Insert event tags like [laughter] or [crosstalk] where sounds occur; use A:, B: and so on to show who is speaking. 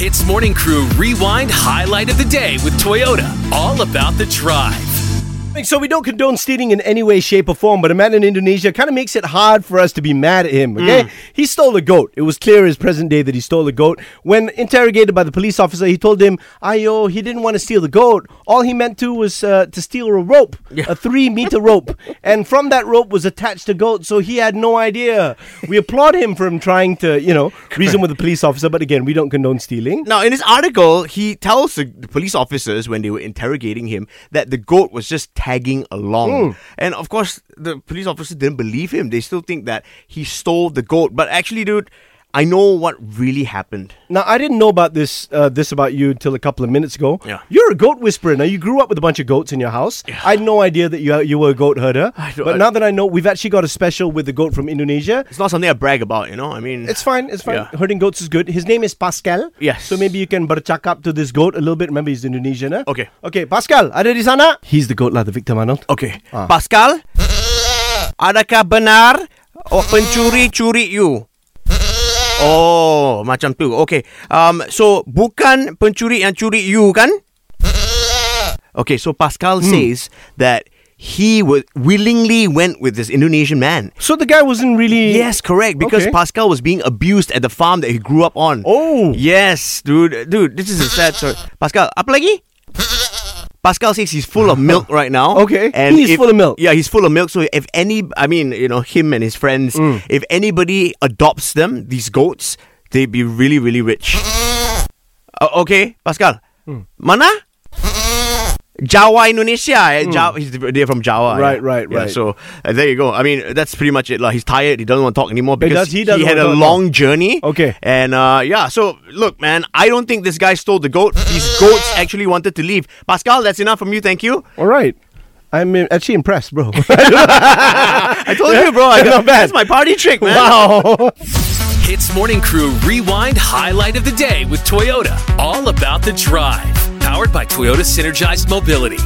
A: Hitz Morning Crew Rewind Highlight of the Day with Toyota. All about the drive.
B: So we don't condone stealing in any way, shape, or form, but a man in Indonesia kind of makes it hard for us to be mad at him. Okay, he stole a goat. It was clear as present day that he stole a goat. When interrogated by the police officer, he told him, "Ayo, he didn't want to steal the goat. All he meant to was uh, to steal a rope, a three-meter rope, and from that rope was attached a goat. So he had no idea. We applaud him for him trying to, you know, [laughs] reason with the police officer. But again, we don't condone stealing.
C: Now, in his article, he tells the police officers when they were interrogating him that the goat was just tagging along. Mm. And of course, the police officer didn't believe him. They still think that he stole the goat. But actually, dude, I know what really happened.
B: Now I didn't know about this uh, this about you until a couple of minutes ago.
C: Yeah.
B: You're a goat whisperer. Now you grew up with a bunch of goats in your house. I had no idea that you you were a goat herder.
C: I don't-
B: but now that I know, we've actually got a special with the goat from Indonesia.
C: It's not something I brag about, you know? I mean,
B: It's fine. It's fine.
C: Yeah.
B: Herding goats is good. His name is Pascal.
C: Yes.
B: So maybe you can bercakap to this goat a little bit. Remember, he's Indonesian. Eh?
C: Okay.
B: Okay, Pascal, ada di sana? He's the goat lah, the victim, Arnold.
C: Okay.
B: Ah.
C: Pascal, adakah benar oh, pencuri curi you? Oh, macam tu. Okay. Um, so bukan pencuri yang curi you kan? Okay, so Pascal says that he would willingly went with this Indonesian man.
B: So the guy wasn't really.
C: Yes, correct. Because
B: Okay.
C: Pascal was being abused at the farm that he grew up on.
B: Oh.
C: Yes, dude. Dude, this is a sad story. Pascal, apa lagi? Pascal says he's full of [laughs] milk right now.
B: Okay,
C: And
B: he's
C: if-
B: full of milk.
C: Yeah, he's full of milk. So if any, I mean, you know, him and his friends,
B: Mm.
C: if anybody adopts them, these goats, they'd be really, really rich. [laughs] Uh, okay, Pascal.
B: Mm.
C: Mana? Jawa Indonesia. eh? Jawa, he's they're from Jawa.
B: Mm. Right,
C: yeah.
B: right,
C: Yeah,
B: right.
C: so uh, there you go. I mean, that's pretty much it. Like, he's tired. He doesn't want to talk anymore because
B: does- he doesn't
C: had a
B: talk
C: long journey.
B: Okay.
C: And uh, yeah, so look, man, I don't think this guy stole the goat. These goats actually wanted to leave. Pascal, that's enough from you. Thank you.
B: All right. I'm uh, actually impressed, bro. [laughs]
C: I told you, bro. [laughs] I,
B: Not bad.
C: That's my party trick, man.
B: wow.
A: Hitz Morning Crew Rewind Highlight of the Day with Toyota. All about the drive. Powered by Toyota Synergized Mobility.